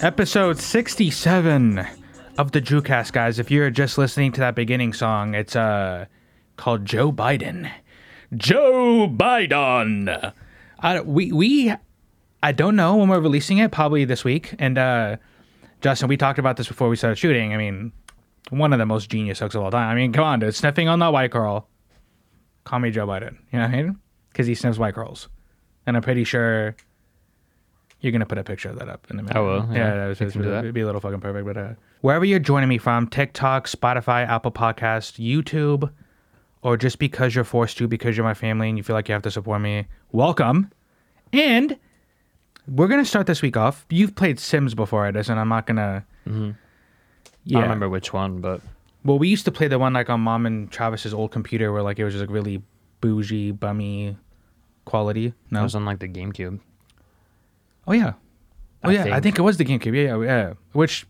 Episode 67 of the Drewcast, guys. If you're just listening to that beginning song, it's uh called Joe Biden. Joe Biden. Uh, we we I don't know when we're releasing it. Probably this week. And uh, Justin, we talked about this before we started shooting. I mean, one of the most genius hooks of all time. I mean, come on, dude. Sniffing on that white girl. Call me Joe Biden. You know what I mean? Because he sniffs white girls, and I'm pretty sure you're gonna put a picture of that up in a minute. I will, Yeah, yeah. that was I just, can do that. it'd be a little fucking perfect. But uh, wherever you're joining me from, TikTok, Spotify, Apple Podcast, YouTube, or just because you're forced to because you're my family and you feel like you have to support me, welcome. And we're gonna start this week off. You've played Sims before, Edison. I'm not gonna. Mm-hmm. I don't remember which one, but Well, we used to play the one like on mom and Travis's old computer where like it was just like really bougie, bummy quality. No, it was on like the GameCube. Oh yeah. Oh I yeah, I think. think it was the GameCube. Yeah, yeah, yeah. Which,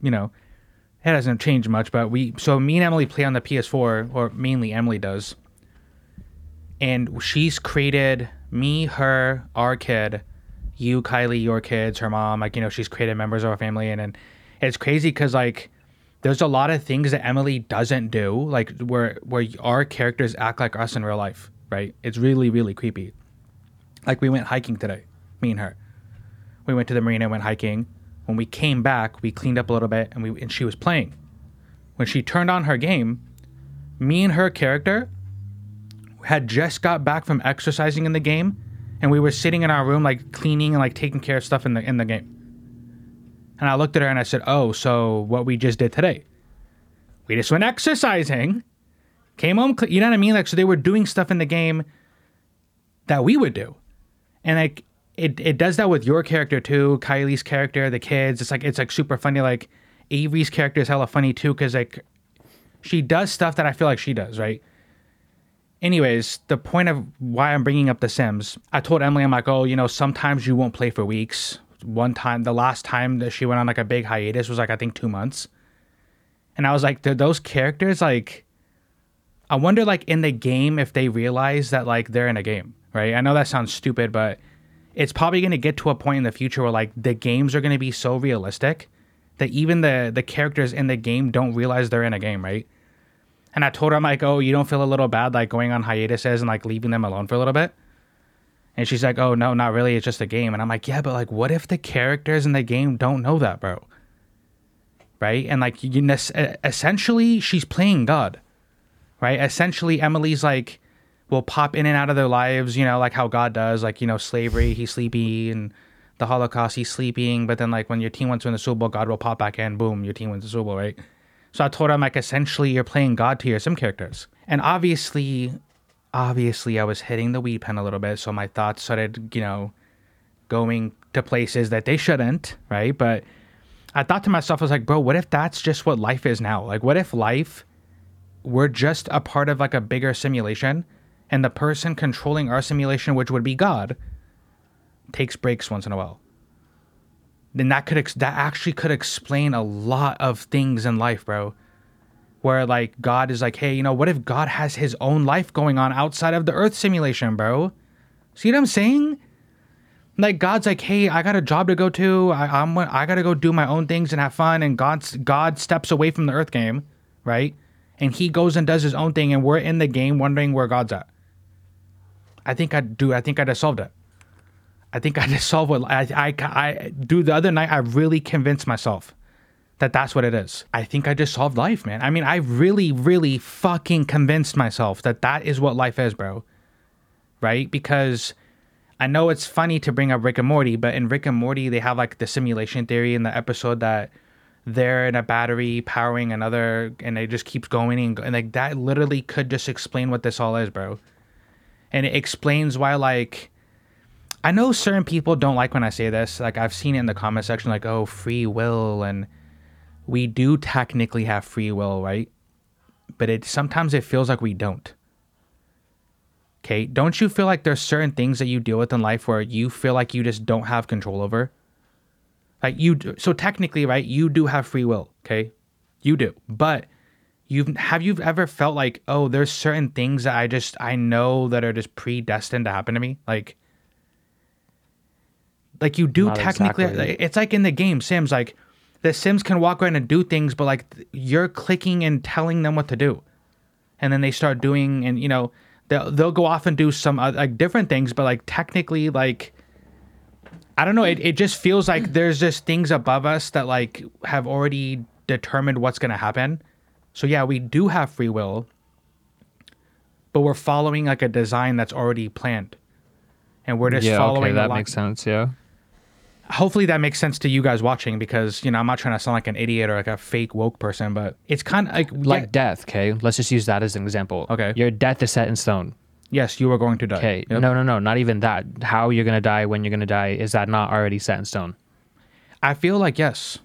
you know, it hasn't changed much. But we so me and Emily play on the PS4, or mainly Emily does. And she's created me, her, our kid, you, Kylie, your kids, her mom. Like you know, she's created members of our family, and and it's crazy because like there's a lot of things that Emily doesn't do, like where where our characters act like us in real life. Right? It's really really creepy. Like we went hiking today, me and her we went to the marina and went hiking when we came back we cleaned up a little bit and we and she was playing when she turned on her game me and her character had just got back from exercising in the game and we were sitting in our room like cleaning and like taking care of stuff in the in the game and i looked at her and i said oh so what we just did today? We just went exercising came home you know what i mean? Like so they were doing stuff in the game that we would do. And like it, it does that with your character too kylie's character the kids. It's like it's like super funny. Like avery's character is hella funny too because like she does stuff that i feel like she does right? Anyways the point of why i'm bringing up the sims i told emily i'm like oh you know sometimes you won't play for weeks one time the last time that she went on like a big hiatus was like i think two months and i was like "Th- those characters like i wonder like in the game if they realize that like they're in a game right i know that sounds stupid but it's probably going to get to a point in the future where like the games are going to be so realistic that even the the characters in the game don't realize they're in a game, right? And I told her I'm like, "Oh, you don't feel a little bad like going on hiatuses and like leaving them alone for a little bit?" And she's like, "Oh, no, not really. It's just a game." And I'm like, "Yeah, but like what if the characters in the game don't know that, bro?" Right? And like you nec- essentially she's playing God. Right? Essentially Emily's like will pop in and out of their lives, you know, like how God does, like, you know, slavery, he's sleepy, and the Holocaust, he's sleeping. But then, like, when your team wants to win the Super Bowl, God will pop back in, boom, your team wins the Super Bowl, right? So I told him, like, essentially, you're playing God to your sim characters. And obviously, obviously, I was hitting the weed pen a little bit. So my thoughts started, you know, going to places that they shouldn't, right? But I thought to myself, I was like, bro, what if that's just what life is now? Like, what if life, we're just a part of like a bigger simulation? and the person controlling our simulation, which would be God, takes breaks once in a while. Then that could ex- that actually could explain a lot of things in life, bro. Where like God is like, hey, you know, what if God has his own life going on outside of the Earth simulation, bro? See what I'm saying? Like God's like, hey, I got a job to go to. I, I'm I gotta go do my own things and have fun. And God's God steps away from the Earth game, right? And he goes and does his own thing, and we're in the game wondering where God's at. I think I do. I think I just solved it. I think I just solved what I, I, I do. The other night, I really convinced myself that that's what it is. I think I just solved life, man. I mean, I really, really fucking convinced myself that that is what life is, bro. Right? Because I know it's funny to bring up Rick and Morty, but in Rick and Morty, they have like the simulation theory in the episode that they're in a battery powering another, and it just keeps going, and, and like that literally could just explain what this all is, bro and it explains why like I know certain people don't like when I say this. Like I've seen it in the comment section like oh free will and we do technically have free will, right? But it sometimes it feels like we don't. Okay, don't you feel like there's certain things that you deal with in life where you feel like you just don't have control over? Like you do, so technically, right? You do have free will, okay? You do. But You've have you ever felt like, oh, there's certain things that I just I know that are just predestined to happen to me? Like like you do Not technically exactly. it's like in the game sam's like the Sims can walk around and do things, but like you're clicking and telling them what to do. And then they start doing and you know, they'll they'll go off and do some uh, like different things, but like technically like I don't know. It, it just feels like there's just things above us that like have already determined what's going to happen. So yeah, we do have free will, but we're following like a design that's already planned, and we're just yeah, following. okay, that makes sense. Yeah. Hopefully that makes sense to you guys watching because you know I'm not trying to sound like an idiot or like a fake woke person, but it's kind of like Like yeah, death. Okay, let's just use that as an example. Okay. Your death is set in stone. yes, you are going to die. Okay. Yep. No, no, no, not even that. How you're gonna die, when you're gonna die, is that not already set in stone? I feel like yes.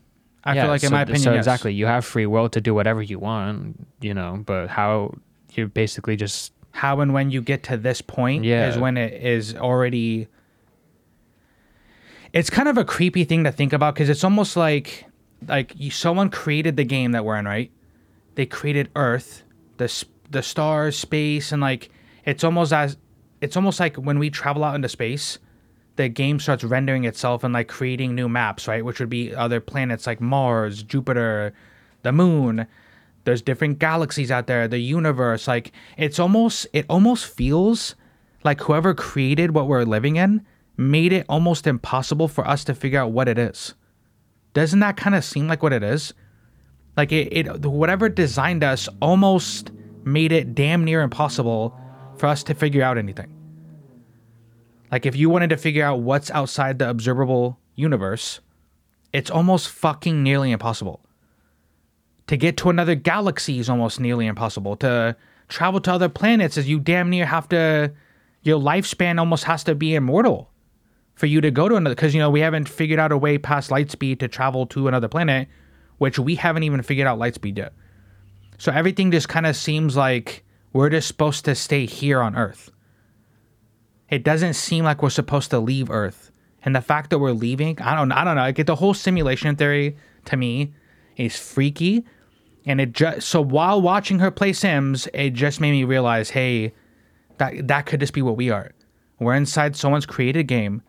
I Yeah, feel like in my opinion, So yes. exactly, you have free will to do whatever you want, you know. But how you're basically just how and when you get to this point Yeah. is when it is already it's kind of a creepy thing to think about because it's almost like like you, someone created the game that we're in right? They created earth the the stars space and like it's almost as it's almost like when we travel out into space the game starts rendering itself and like creating new maps right? Which would be other planets like mars jupiter the moon. There's different galaxies out there the universe like it's almost it almost feels like whoever created what we're living in made it almost impossible for us to figure out what it is. Doesn't that kind of seem like what it is? Like it, it whatever designed us almost made it damn near impossible for us to figure out anything. Like if you wanted to figure out what's outside the observable universe it's almost fucking nearly impossible. To get to another galaxy is almost nearly impossible. To travel to other planets is you damn near have to your lifespan almost has to be immortal for you to go to another because you know we haven't figured out a way past light speed to travel to another planet, which we haven't even figured out light speed yet. So everything just kind of seems like we're just supposed to stay here on Earth. It doesn't seem like we're supposed to leave Earth. And the fact that we're leaving, I don't I don't know. Like the whole simulation theory to me is freaky. And it just so while watching her play Sims, it just made me realize, hey, that that could just be what we are. We're inside someone's created game.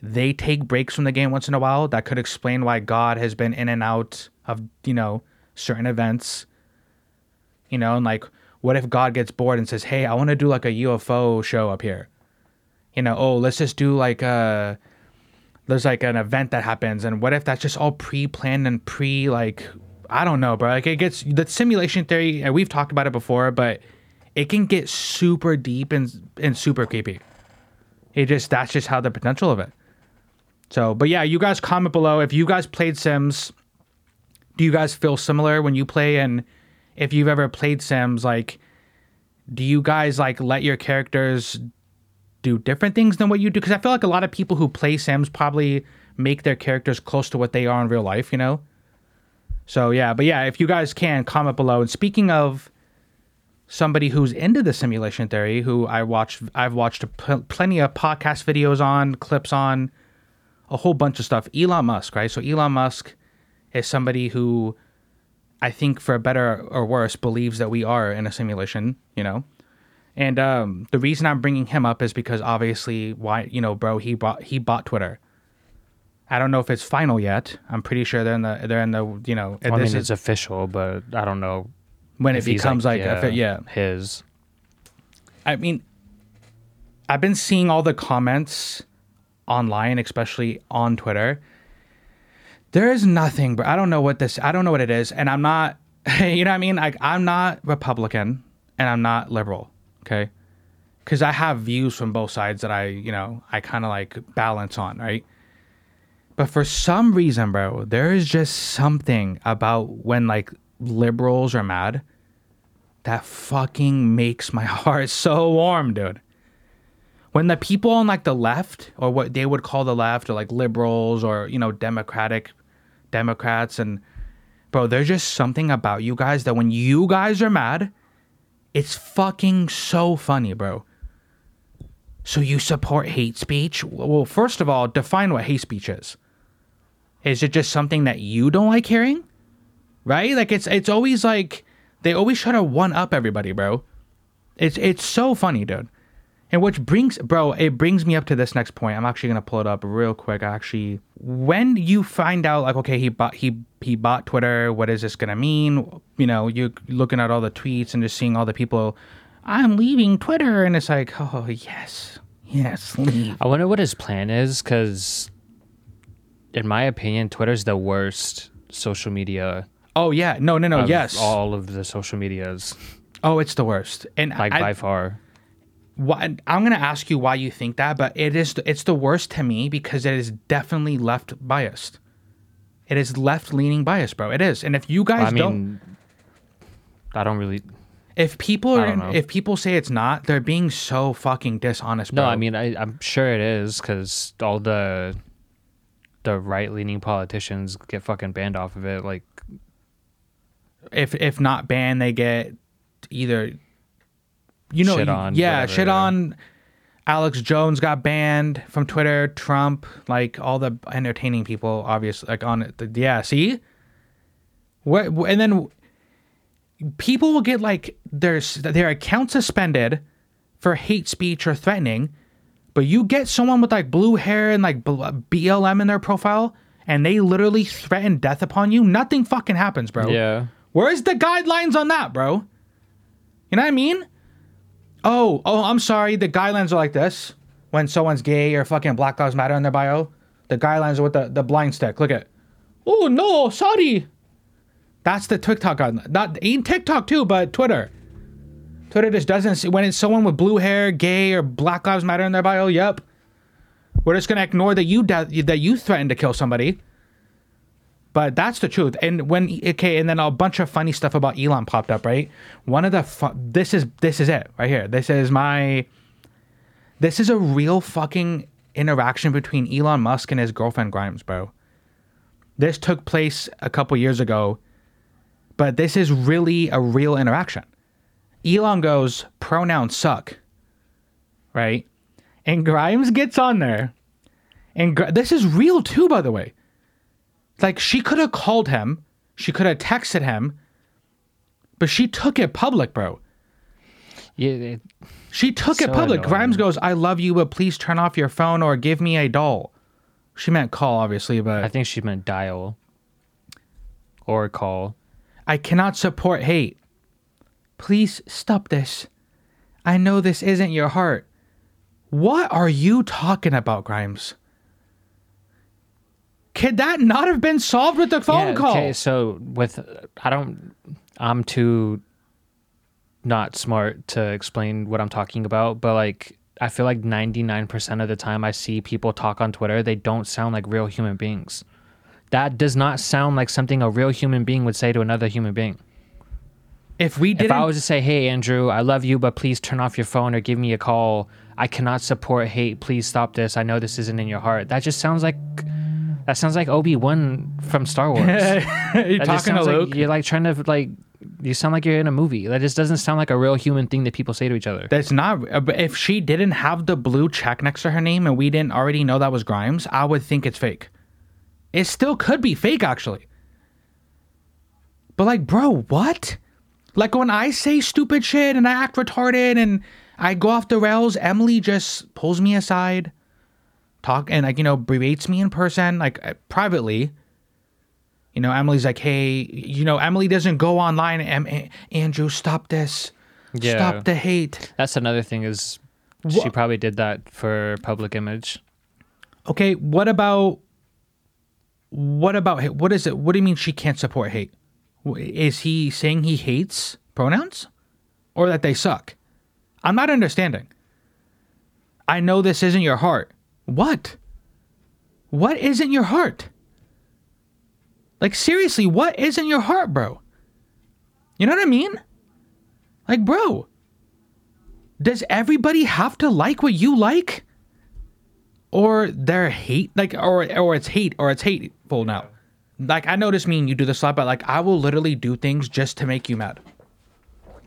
They take breaks from the game once in a while. That could explain why God has been in and out of, you know, certain events. You know, and like what if God gets bored and says, "Hey, I want to do like a UFO show up here." You know, oh, let's just do like a there's like an event that happens and what if that's just all pre-planned and pre like I don't know, bro. Like it gets the simulation theory, and we've talked about it before, but it can get super deep and and super creepy. It just that's just how the potential of it. So, but yeah, you guys comment below if you guys played Sims. Do you guys feel similar when you play? And if you've ever played Sims, like, do you guys like let your characters do different things than what you do? Because I feel like a lot of people who play Sims probably make their characters close to what they are in real life. You know. So yeah, but yeah, if you guys can comment below. And speaking of somebody who's into the simulation theory, who I watched, I've watched pl- plenty of podcast videos on, clips on, a whole bunch of stuff. Elon Musk, right? So Elon Musk is somebody who I think, for better or worse, believes that we are in a simulation. You know. And um, the reason I'm bringing him up is because obviously, why you know, bro, he bought he bought Twitter. I don't know if it's final yet. I'm pretty sure they're in the they're in the you know Well, I mean, is it's official, but I don't know when it becomes like, if it- yeah. his. I mean, I've been seeing all the comments online, especially on Twitter. There is nothing, but I don't know what this. I don't know what it is, and I'm not. You know what I mean? Like I'm not Republican and I'm not liberal. Okay, because I have views from both sides that I, you know, I kind of like balance on, right? But for some reason, bro, there is just something about when like liberals are mad that fucking makes my heart so warm, dude. When the people on like the left, or what they would call the left, or like liberals, or you know, democratic Democrats, and bro, there's just something about you guys that when you guys are mad, it's fucking so funny, bro. So you support hate speech? Well, first of all, define what hate speech is. Is it just something that you don't like hearing? Right? Like it's it's always like They always try to one up everybody, bro. It's it's so funny, dude. And which brings, bro, it brings me up to this next point. I'm actually gonna pull it up real quick. Actually, when you find out, like, okay, he bought he he bought Twitter. What is this gonna mean? You know, you're looking at all the tweets and just seeing all the people. I'm leaving Twitter, and it's like, oh yes, yes, leave. I wonder what his plan is because, in my opinion, Twitter's the worst social media. Oh yeah, no, no, no, yes. All of the social medias, oh, it's the worst. And like I, by far. Why, I'm gonna ask you why you think that, but it is it's the worst to me because it is definitely left biased. It is left leaning bias, bro. It is. And if you guys I don't I don't really. if people are don't know. if people say it's not, they're being so fucking dishonest, bro. No, I mean, I, I'm sure it is because all the the right leaning politicians get fucking banned off of it. Like, if if not banned, they get either you know Shit on, yeah, whatever, shit yeah. on. Alex Jones got banned from Twitter. Trump, like all the entertaining people, obviously, like on it. Yeah, see, what? And then people will get like their their account suspended for hate speech or threatening, but you get someone with like blue hair and like BLM in their profile, and they literally threaten death upon you. Nothing fucking happens, bro. yeah, Where's the guidelines on that, bro? You know what I mean? Oh, oh, I'm sorry. The guidelines are like this. When someone's gay or fucking Black Lives Matter in their bio, the guidelines are with the, the blind stick. Look at. Oh no, sorry. That's the TikTok guideline. Not ain't TikTok too, but Twitter. Twitter just doesn't see when it's someone with blue hair, gay, or Black Lives Matter in their bio. Yep. We're just gonna ignore that you de- that you threatened to kill somebody. But that's the truth. And when okay, and then a bunch of funny stuff about Elon popped up, right? One of the fu- this is this is it right here. This is my this is a real fucking interaction between Elon Musk and his girlfriend Grimes, bro. This took place a couple years ago, but this is really a real interaction. Elon goes, pronouns suck. Right? And Grimes gets on there. And Gr- this is real too, by the way. Like she could have called him, she could have texted him, but she took it public, bro. yeah. It, She took it So public. annoying. Grimes goes, "I love you, but please turn off your phone or give me a doll." She meant call, obviously, but I think she meant dial or call. I cannot support hate. Please stop this. I know this isn't your heart. What are you talking about, Grimes? Could that not have been solved with the phone yeah, call? Okay, so with I don't I'm too not smart to explain what I'm talking about, but like I feel like 99% of the time I see people talk on Twitter, they don't sound like real human beings. That does not sound like something a real human being would say to another human being. if we If didn't, I was to say, "Hey Andrew, I love you, but please turn off your phone or give me a call. I cannot support hate. Please stop this. I know this isn't in your heart." That just sounds like that sounds like Obi-Wan from Star Wars. you're that talking to Luke. Like you're like trying to like you sound like you're in a movie. That just doesn't sound like a real human thing that people say to each other. That's not. uh, but If she didn't have the blue check next to her name and we didn't already know that was Grimes, I would think it's fake. It still could be fake, actually. But like, bro, what? Like when I say stupid shit and I act retarded and I go off the rails, Emily just pulls me aside, talk and like you know berates me in person, like uh, privately. You know, Emily's like, hey, you know, Emily doesn't go online. Em- Andrew, stop this. Yeah. Stop the hate. That's another thing is she probably did that for public image. Okay, what about what about hate? What is it? What do you mean she can't support hate? Is he saying he hates pronouns or that they suck? I'm not understanding. I know this isn't your heart. What? What isn't your heart? Like seriously, what isn't your heart, bro? You know what I mean? Like, bro, does everybody have to like what you like? or their hate like or or it's hate or it's hateful now like i know this mean you do this a lot but like i will literally do things just to make you mad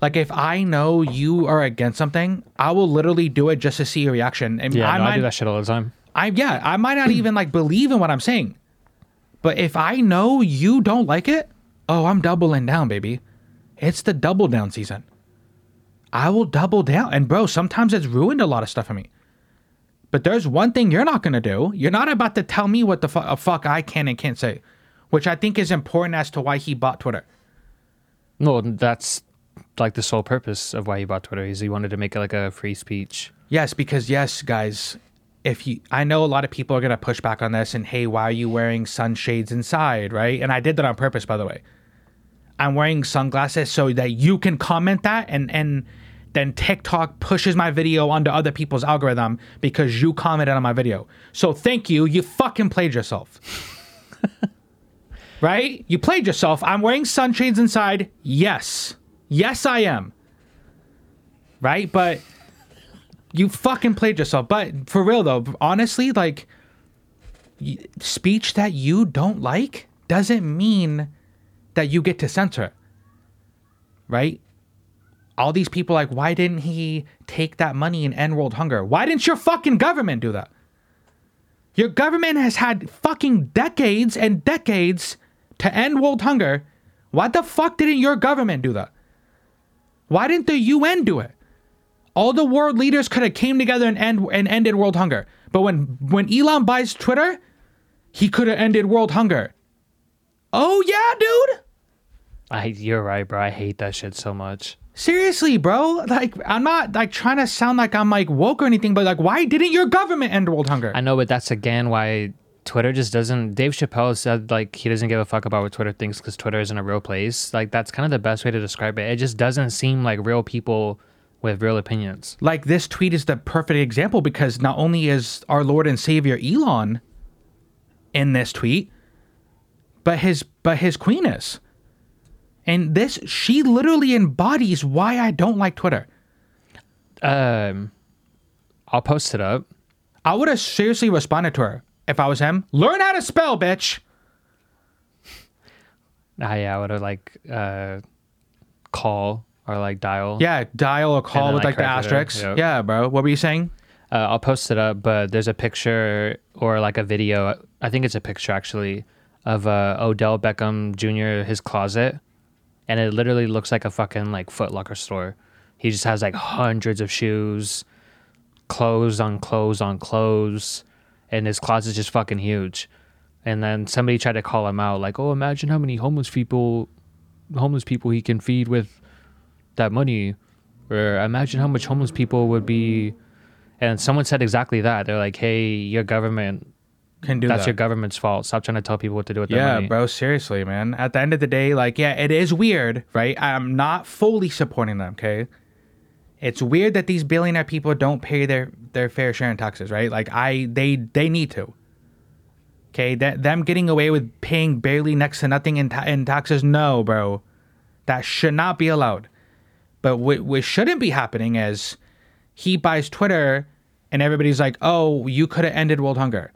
like if i know you are against something i will literally do it just to see your reaction and Yeah, i no, I might do that shit all the time. I yeah, I might not even like believe in what I'm saying. But if I know you don't like it, oh, I'm doubling down, baby. It's the double down season. I will double down. And bro, sometimes it's ruined a lot of stuff for me. But there's one thing you're not gonna do. You're not about to tell me what the fu- uh, fuck I can and can't say, which I think is important as to why he bought Twitter. No, that's like the sole purpose of why he bought Twitter. Is he wanted to make it like a free speech. Yes, because yes, guys, if you I know a lot of people are gonna push back on this and hey, why are you wearing sunshades inside, right? And I did that on purpose, by the way. I'm wearing sunglasses so that you can comment that and and then TikTok pushes my video onto other people's algorithm because you commented on my video. So thank you. You fucking played yourself. right? You played yourself. I'm wearing sunshades inside. Yes. Yes, I am. Right? But you fucking played yourself. But for real though, honestly, like speech that you don't like doesn't mean that you get to censor it. Right? All these people like, why didn't he take that money and end world hunger? Why didn't your fucking government do that? Your government has had fucking decades and decades to end world hunger. Why the fuck didn't your government do that? Why didn't the UN do it? All the world leaders could have came together and end and ended world hunger. But when when Elon buys Twitter, he could have ended world hunger. Oh yeah, dude. I you're right, bro. I hate that shit so much. Seriously, bro. Like I'm not like trying to sound like I'm like woke or anything, but like why didn't your government end world hunger? I know, but that's again why Twitter just doesn't. Dave Chappelle said like he doesn't give a fuck about what Twitter thinks because Twitter isn't a real place. Like that's kind of the best way to describe it. It just doesn't seem like real people with real opinions. like this tweet is the perfect example because not only is our Lord and Savior Elon in this tweet, but his but his queen is. And this she literally embodies why I don't like Twitter. Um, I'll post it up. I would have seriously responded to her if I was him. Learn how to spell, bitch. Ah, yeah, I would have like uh, call or like dial. Yeah, dial a call then with like the asterisks. Yep. Yeah, bro. What were you saying? Uh, I'll post it up, but there's a picture or like a video. I think it's a picture actually of uh, Odell Beckham Jr. his closet, and it literally looks like a fucking like Foot Locker store. He just has like hundreds of shoes, clothes on clothes on clothes, and his closet's just fucking huge. And then somebody tried to call him out, like, "Oh, imagine how many homeless people, homeless people he can feed with that money, or imagine how much homeless people would be." And someone said exactly that. They're like, "Hey, your government, Can do that. that's that. your government's fault. Stop trying to tell people what to do with their money." Yeah, bro, seriously, man. At the end of the day, like, yeah, it is weird, right? I'm not fully supporting them, okay? It's weird that these billionaire people don't pay their their fair share in taxes, right? Like I they they need to. Okay, that them getting away with paying barely next to nothing in ta- in taxes, no, bro. That should not be allowed. But what what shouldn't be happening is he buys Twitter and everybody's like, "Oh, you could have ended world hunger."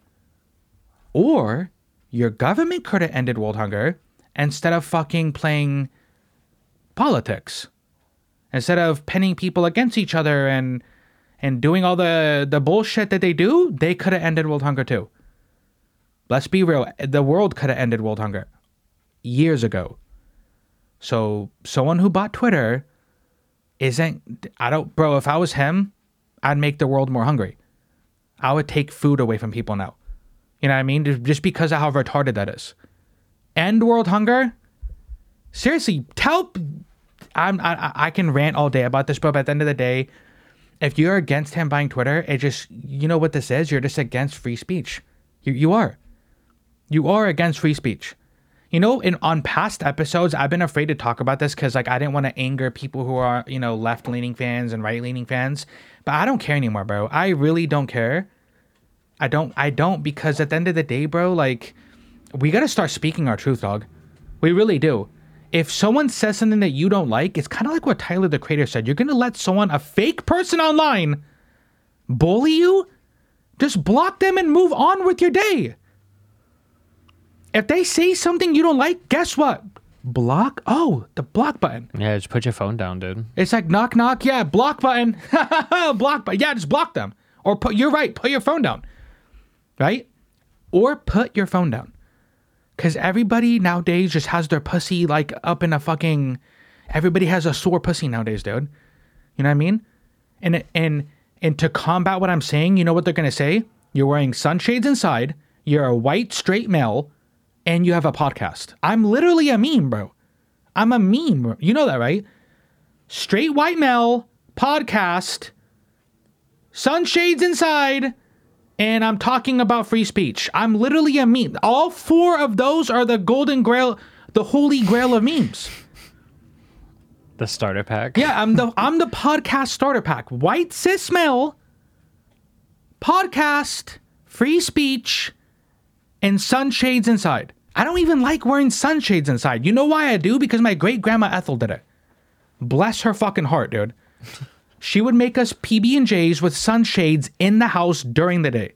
Or your government could have ended world hunger instead of fucking playing politics. Instead of pinning people against each other and and doing all the the bullshit that they do, they could have ended world hunger too. Let's be real, the world could have ended world hunger years ago. So someone who bought Twitter isn't I don't bro, if I was him, I'd make the world more hungry. I would take food away from people now. You know what I mean? Just- because of how retarded that is. End world hunger? Seriously, tell. I'm, I, I can rant all day about this, but at the end of the day, if you're against him buying Twitter, it just, you know what this is? You're just against free speech. You, you are. You are against free speech. You know, in on past episodes, I've been afraid to talk about this because like I didn't want to anger people who are you know left leaning fans and right leaning fans, but I don't care anymore, bro. I really don't care. I don't. I don't because at the end of the day, bro, like we gotta start speaking our truth, dog. We really do. If someone says something that you don't like, it's kind of like what Tyler the Creator said. You're gonna let someone, a fake person online, bully you. Just block them and move on with your day. If they say something you don't like, guess what? Block. Oh, the block button. Yeah, just put your phone down, dude. It's like knock knock. Yeah, block button. block button. Yeah, just block them. Or put. You're right. Put your phone down. Right. Or put your phone down. Cause everybody nowadays just has their pussy like up in a fucking, Everybody has a sore pussy nowadays, dude. You know what I mean? And and and to combat what I'm saying, you know what they're gonna say? You're wearing sunshades inside. You're a white straight male, and you have a podcast. I'm literally a meme, bro. I'm a meme. bro. You know that, right? Straight white male podcast. Sunshades inside and I'm talking about free speech. I'm literally a meme. All four of those are the golden grail, the holy grail of memes. The starter pack. Yeah, I'm the I'm the podcast starter pack. White cis male, podcast, free speech, and sunshades inside. I don't even like wearing sunshades inside. You know why I do? Because my great grandma Ethel did it. Bless her fucking heart, dude. She would make us PB and J's with sunshades in the house during the day.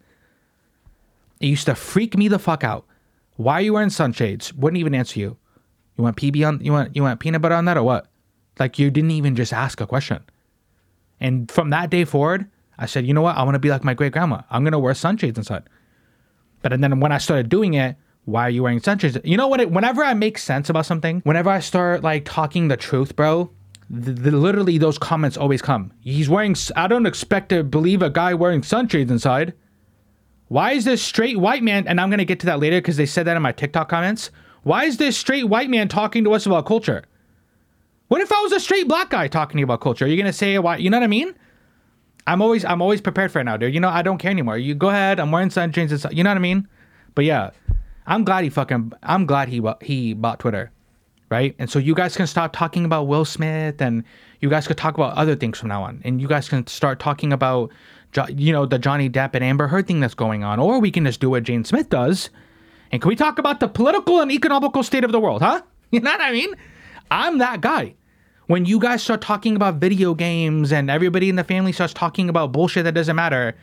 It used to freak me the fuck out. Why are you wearing sunshades? Wouldn't even answer you. You want PB on you want you want peanut butter on that or what? Like you didn't even just ask a question. And from that day forward, I said, you know what? I want to be like my great grandma. I'm gonna wear sunshades inside. But and then when I started doing it, why are you wearing sunshades? You know what? It, whenever I make sense about something, whenever I start like talking the truth, bro, the, the, literally those comments always come. He's wearing. I don't expect to believe a guy wearing sunshades inside. Why is this straight white man? And I'm gonna get to that later because they said that in my TikTok comments. Why is this straight white man talking to us about culture? What if I was a straight black guy talking to you about culture? Are you gonna say why? You know what I mean? I'm always I'm always prepared for it now, dude. You know I don't care anymore. You go ahead. I'm wearing sunshades. You know what I mean? But yeah, I'm glad he fucking. I'm glad he he bought Twitter, right? And so you guys can stop talking about Will Smith, and you guys could talk about other things from now on, and you guys can start talking about, you know, the Johnny Depp and Amber Heard thing that's going on, or we can just do what Jaden Smith does, and can we talk about the political and economical state of the world, huh? You know what I mean? I'm that guy. When you guys start talking about video games and everybody in the family starts talking about bullshit that doesn't matter,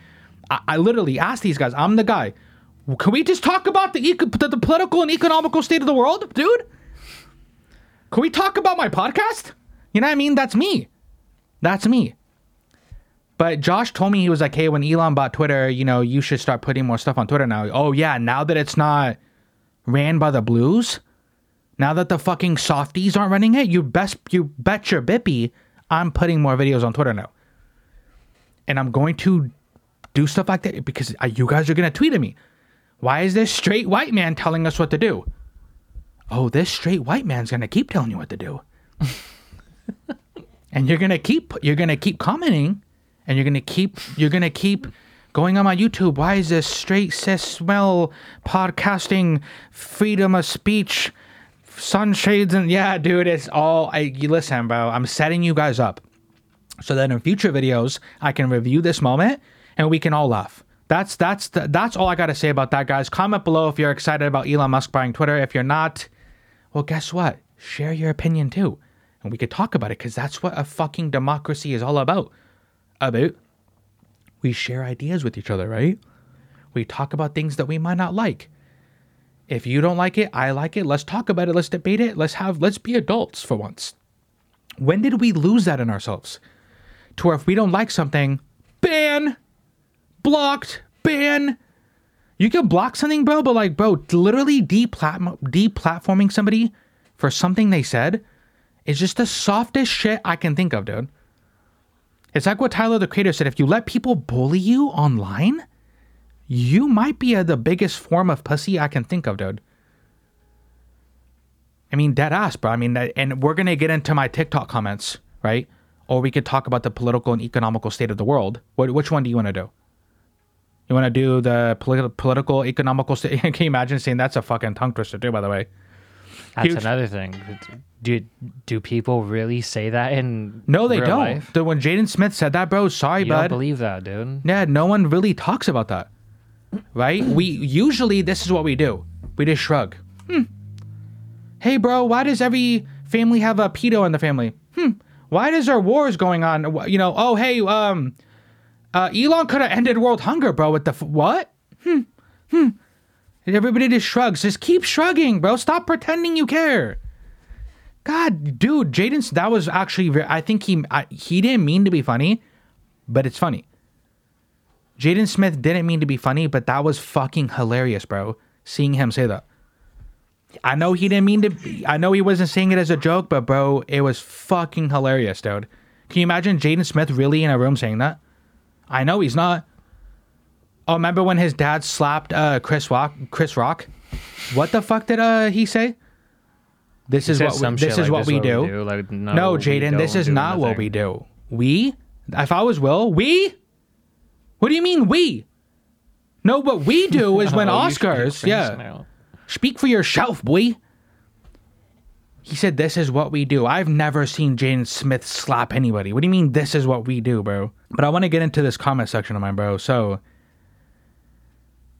I, I literally ask these guys, I'm the guy. Can we just talk about the, eco- the the political and economical state of the world, dude? Can we talk about my podcast? You know what I mean? That's me. That's me. But Josh told me he was like, hey, when Elon bought Twitter, you know, you should start putting more stuff on Twitter now. Oh, yeah, now that it's not ran by the blues, now that the fucking softies aren't running it, you best you bet your bippy I'm putting more videos on Twitter now. And I'm going to do stuff like that because you guys are going to tweet at me. Why is this straight white man telling us what to do? Oh, this straight white man's going to keep telling you what to do. and you're going to keep you're to keep commenting and you're going to keep you're going to keep going on my YouTube. Why is this straight cis male podcasting freedom of speech sunshades and yeah, dude, it's all I you listen, bro. I'm setting you guys up so that in future videos I can review this moment and we can all laugh. That's that's the, that's all I got to say about that, guys. Comment below if you're excited about Elon Musk buying Twitter. If you're not, well, guess what? Share your opinion too, and we could talk about it because that's what a fucking democracy is all about. About we share ideas with each other, right? We talk about things that we might not like. If you don't like it, I like it. Let's talk about it. Let's debate it. Let's have let's be adults for once. When did we lose that in ourselves? To where if we don't like something, ban, blocked, ban. You can block something, bro, but like, bro, literally deplat- deplatforming somebody for something they said is just the softest shit I can think of, dude. It's like what Tyler the Creator said: if you let people bully you online, you might be a, the biggest form of pussy I can think of, dude. I mean, dead ass, bro. I mean, and we're gonna get into my TikTok comments, right? Or we could talk about the political and economical state of the world. What, which one do you want to do? You want to do the politi- political, economical state? Can you imagine saying that's a fucking tongue twister too? By the way, That's Huge. another thing. Do do people really say that in no, they don't. life? The, when Jaden Smith said that, bro, sorry, You don't bud. believe that, dude. Yeah, no one really talks about that. Right? we usually this is what we do. We just shrug. Hmm. Hey bro, why does every family have a pedo in the family? Hmm. Why does there wars going on? You know, oh hey, um uh Elon could have ended world hunger, bro, with the f- what? Hmm. Hmm. And everybody just shrugs. Just keep shrugging, bro. Stop pretending you care. God, dude, Jaden, that was actually very, I think he I, he didn't mean to be funny, but it's funny. Jaden Smith didn't mean to be funny, but that was fucking hilarious, bro. Seeing him say that. I know he didn't mean to. Be, I know he wasn't saying it as a joke, but bro, it was fucking hilarious, dude. Can you imagine Jaden Smith really in a room saying that? I know he's not. Oh, remember when his dad slapped uh, Chris Rock? Chris Rock. What the fuck did uh, he say? This is what we, this is like, what we do. Like, no, No, Jaden, this is not what we do. We? If I was Will, we? What do you mean we? No, what we do is when Oh, Oscars, yeah. now. Speak for yourself, boy. He said, This is what we do. I've never seen Jaden Smith slap anybody. What do you mean, this is what we do, bro? But I want to get into this comment section of mine, bro. So,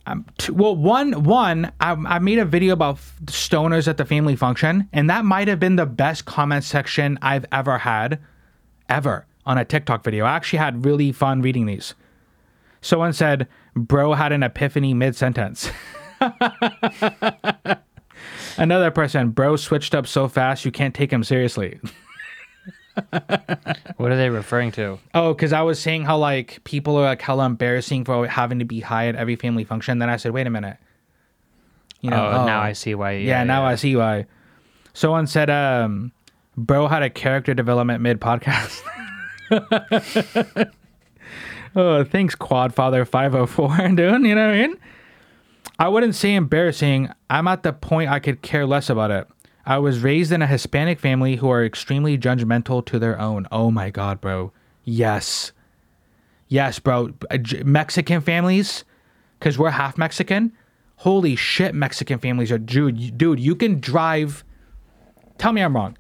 um, t- well, one, one, I, I made a video about f- stoners at the family function, and that might have been the best comment section I've ever had, ever on a TikTok video. I actually had really fun reading these. Someone said, Bro had an epiphany mid sentence. Another person, bro switched up so fast you can't take him seriously. What are they referring to? Oh, because I was saying how like people are like hella embarrassing for having to be high at every family function. Then I said, wait a minute. You know, oh, now I see why. Yeah, yeah, now I see why. Someone said, um, bro had a character development mid podcast. oh, thanks, Quadfather five hundred four, dude. You know what I mean? I wouldn't say embarrassing. I'm at the point I could care less about it. I was raised in a Hispanic family who are extremely judgmental to their own. Oh my god, bro. Yes. Yes, bro. Uh, Mexican families, because we're half Mexican. Holy shit, Mexican families are dude. Dude, you can drive. Tell me I'm wrong.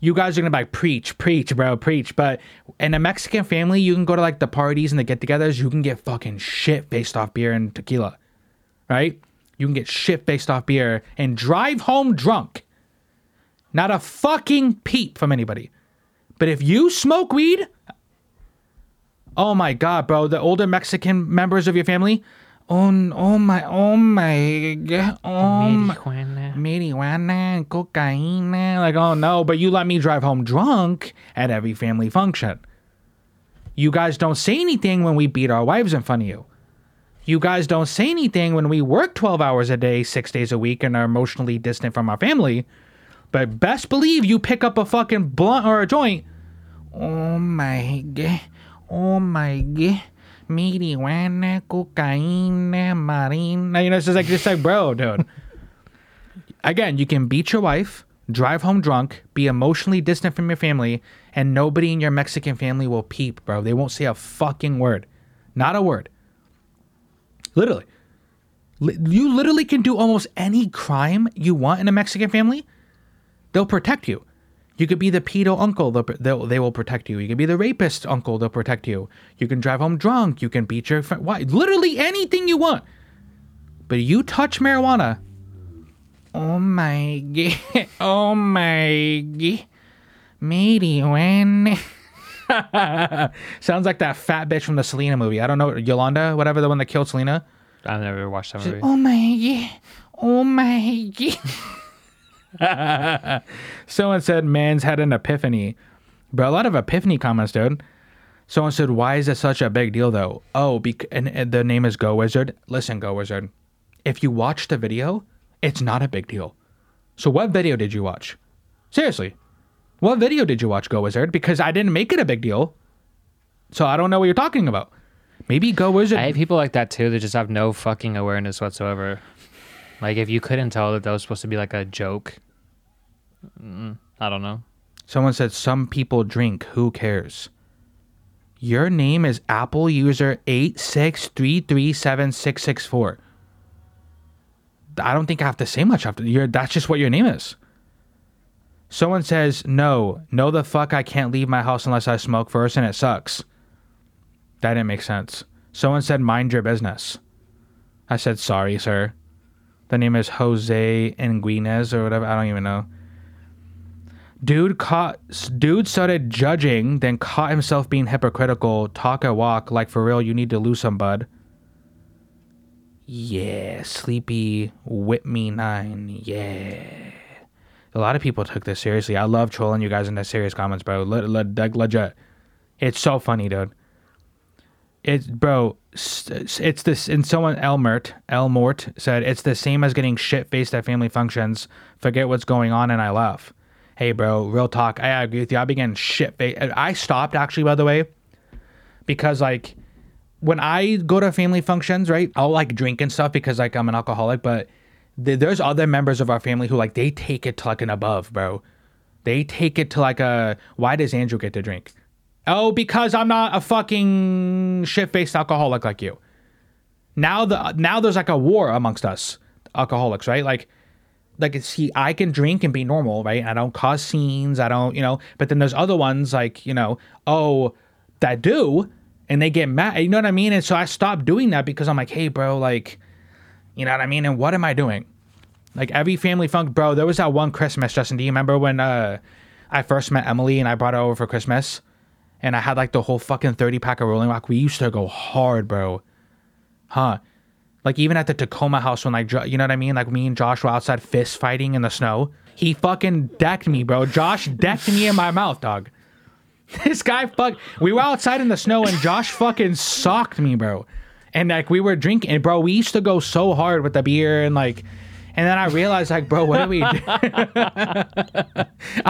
You guys are gonna like preach, preach, bro, preach. But in a Mexican family, you can go to like the parties and the get-togethers. You can get fucking shit based off beer and tequila, right? You can get shit based off beer and drive home drunk. Not a fucking peep from anybody. But if you smoke weed, oh my god, bro, the older Mexican members of your family, oh, oh my, oh my, oh my, Marijuana. marijuana, cocaine, like oh no, but you let me drive home drunk at every family function. You guys don't say anything when we beat our wives in front of you. You guys don't say anything when we work 12 hours a day, six days a week, and are emotionally distant from our family. But best believe you pick up a fucking blunt or a joint. Oh my god. Oh my god. Marijuana, cocaine, marina. You know, it's just like, just like, bro, dude. Again, you can beat your wife, drive home drunk, be emotionally distant from your family, and nobody in your Mexican family will peep, bro. They won't say a fucking word. Not a word. Literally. You literally can do almost any crime you want in a Mexican family. They'll protect you. You could be the pedo uncle, they'll, they will protect you. You could be the rapist uncle, they'll protect you. You can drive home drunk. You can beat your friend. Why? Literally anything you want. But you touch marijuana. Oh my god. Oh my god. Marijuana. Sounds like that fat bitch from the Selena movie. I don't know. Yolanda, whatever, the one that killed Selena. I've never watched that movie. Oh my god. Oh my god. Someone said man's had an epiphany. but a lot of epiphany comments, dude. Someone said, why is it such a big deal though? Oh, bec- and, and the name is Go Wizard. Listen, Go Wizard. If you watch the video, it's not a big deal. So what video did you watch? Seriously. What video did you watch, Go Wizard? Because I didn't make it a big deal. So I don't know what you're talking about. Maybe Go Wizard. I hate people like that too. That just have no fucking awareness whatsoever. Like if you couldn't tell that that was supposed to be like a joke, mm, I don't know. Someone said some people drink. Who cares? Your name is Apple user eight six three three seven six six four. I don't think I have to say much after your. That's just what your name is. Someone says no, no the fuck I can't leave my house unless I smoke first, and it sucks. That didn't make sense. Someone said mind your business. I said sorry, sir. The name is Jose Enguinez or whatever. I don't even know. Dude caught dude started judging, then caught himself being hypocritical. Talk a walk, like for real, you need to lose some bud. Yeah, sleepy whip me nine. Yeah. A lot of people took this seriously. I love trolling you guys in the serious comments, bro. Le- le- legit. It's so funny, dude. It's bro. It's this. And someone Elmert Elmort said it's the same as getting shit faced at family functions. Forget what's going on, and I laugh. Hey, bro. Real talk. I agree with you. I began shit faced. I stopped actually, by the way, because like when I go to family functions, right? I'll like drink and stuff because like I'm an alcoholic, but th- there's other members of our family who like they take it to like an above, bro. They take it to like a why does Andrew get to drink? Oh, because I'm not a fucking shit-faced alcoholic like you. Now the now there's like a war amongst us alcoholics, right? Like like see I can drink and be normal, right? I don't cause scenes, I don't, you know, but then there's other ones like, you know, oh, that do and they get mad, you know what I mean? And so I stopped doing that because I'm like, "Hey, bro, like you know what I mean? And what am I doing? Like every family funk, bro. There was that one Christmas, Justin. Do you remember when uh, I first met Emily and I brought her over for Christmas, and I had like the whole fucking thirty pack of Rolling Rock. We used to go hard, bro. Huh? Like even at the Tacoma house when like you know what I mean? Like me and Josh were outside fist fighting in the snow. He fucking decked me, bro. Josh decked me in my mouth, dog. This guy fuck. We were outside in the snow and Josh fucking socked me, bro. And like we were drinking, and bro, we used to go so hard with the beer and like, and then I realized like, bro, what are we? Do? I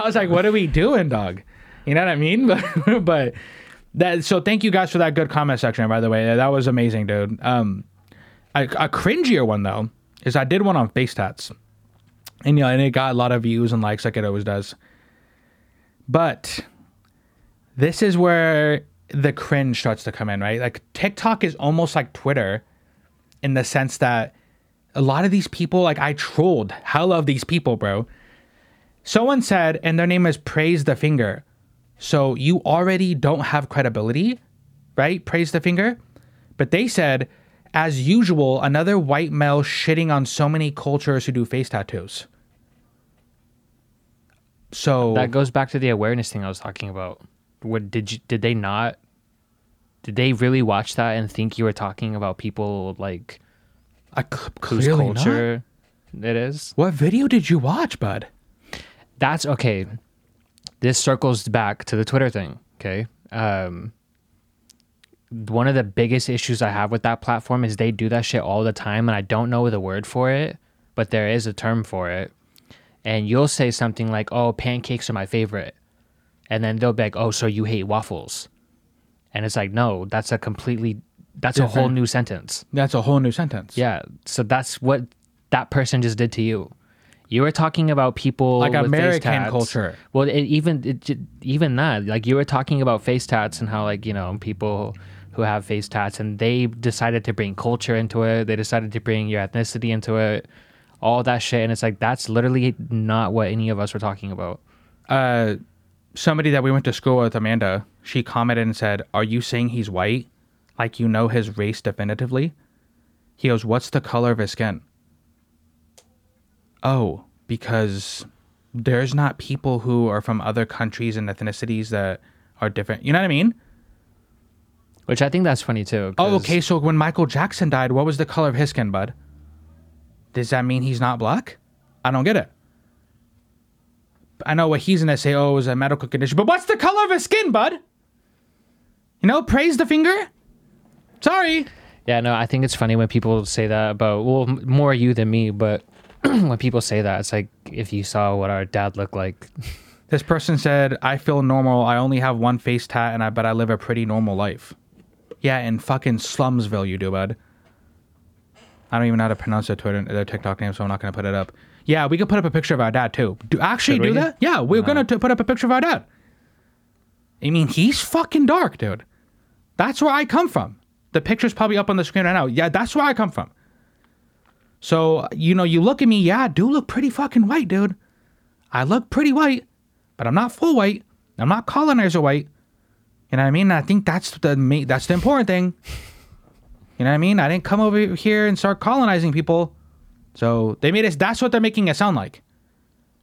was like, what are we doing, dog? You know what I mean? But but that. So thank you guys for that good comment section. By the way, that was amazing, dude. Um, a, a cringier one though is I did one on face tats, and you know, and it got a lot of views and likes like it always does. But this is where the cringe starts to come in, right? Like TikTok is almost like Twitter in the sense that a lot of these people, like I trolled hell of these people, bro. Someone said, and their name is Praise the Finger. So you already don't have credibility, right? Praise the Finger. But they said, as usual, another white male shitting on so many cultures who do face tattoos. So That goes back to the awareness thing I was talking about. What did you did they not did they really watch that and think you were talking about people like I whose clearly not. culture it is? What video did you watch, bud? That's okay. This circles back to the Twitter thing. Okay. Um, one of the biggest issues I have with that platform is they do that shit all the time, and I don't know the word for it, but there is a term for it. And you'll say something like, "Oh, pancakes are my favorite," and then they'll be like, "Oh, so you hate waffles?" And it's like, no, that's a completely, that's a whole new sentence. That's a whole new sentence. Yeah. So that's what that person just did to you. You were talking about people Like American tats. culture. Well, it, even it, even that, like you were talking about face tats and how like you know people who have face tats and they decided to bring culture into it. They decided to bring your ethnicity into it, all that shit, and it's like that's literally not what any of us were talking about. uh, somebody that we went to school with, Amanda, she commented and said, "Are you saying he's white? Like you know his race definitively?" He goes, "What's the color of his skin?" Oh, because there's not people who are from other countries and ethnicities that are different. You know what I mean? Which I think that's funny too. Oh, okay. So when Michael Jackson died, what was the color of his skin, bud? Does that mean he's not black? I don't get it. I know what he's gonna say. Oh, it was a medical condition, but what's the color of his skin, bud? You know, praise the finger. Sorry. Yeah, no, I think it's funny when people say that about well, more you than me, but when people say that, it's like if you saw what our dad looked like. This person said, "I feel normal. I only have one face tat, and I but I live a pretty normal life." Yeah, in fucking Slumsville, you do, bud. I don't even know how to pronounce their Twitter, their TikTok name, so I'm not gonna put it up. Yeah, we could put up a picture of our dad too. Do actually do that? Yeah, we're gonna t- put up a picture of our dad. I mean, he's fucking dark, dude. That's where I come from. The picture's probably up on the screen right now. Yeah, that's where I come from. So you know, you look at me. Yeah, I do look pretty fucking white, dude. I look pretty white, but I'm not full white. I'm not colonizer white. You know what I mean? I think that's the that's the important thing. You know what I mean? I didn't come over here and start colonizing people. So they made us. That's what they're making it sound like.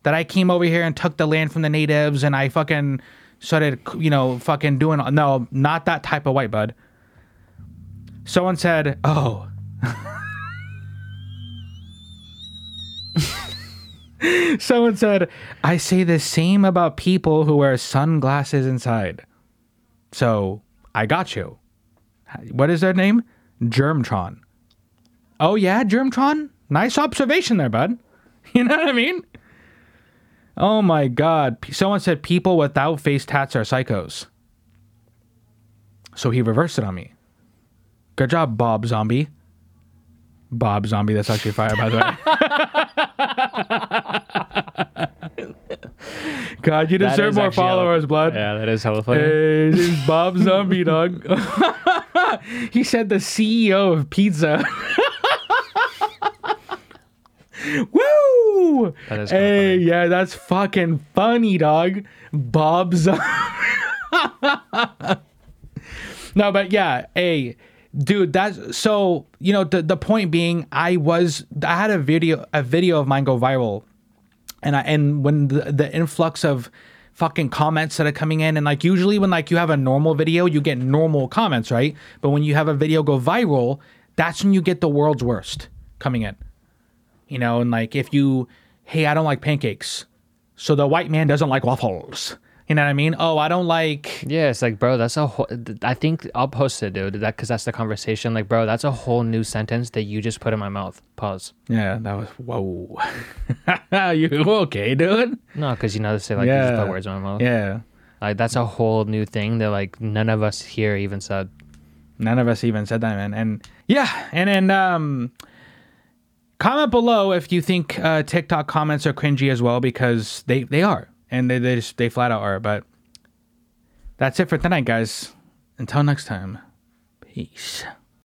That I came over here and took the land from the natives and I fucking started, you know, fucking doing. No, not that type of white bud. Someone said, "Oh." Someone said, I say the same about people who wear sunglasses inside. So I got you. What is their name? Germtron. Oh yeah, Germtron. Nice observation there, bud. You know what I mean? Oh my god. Someone said people without face tats are psychos. So he reversed it on me. Good job, Bob Zombie. Bob Zombie, that's actually fire, by the way. God, you deserve more actually hella- followers, blood. Yeah, that is hella funny. Hey, this is Bob Zombie, dog. he said the CEO of pizza. Woo! That is Hey, funny. yeah, that's fucking funny, dog. Bob Zombie. no, but yeah, hey, dude, that's so. You know, the the point being, I was I had a video a video of mine go viral and I and when the, the influx of fucking comments that are coming in and like usually when like you have a normal video you get normal comments right but when you have a video go viral that's when you get the world's worst coming in you know and like if you hey i don't like pancakes so the white man doesn't like waffles you know what i mean oh i don't like Yeah, it's like, bro, that's a whole. I think I'll post it, dude. That because that's the conversation. Like, bro, that's a whole new sentence that you just put in my mouth. Pause. yeah that was whoa you okay dude No, because you know they say like you just put words in my mouth. yeah Like that's a whole new thing that like none of us here even said. None of us even said that, man. And yeah, and then um, comment below if you think uh, TikTok comments are cringy as well because they they are, and they they just they flat out are. But that's it for tonight, guys. Until next time, peace.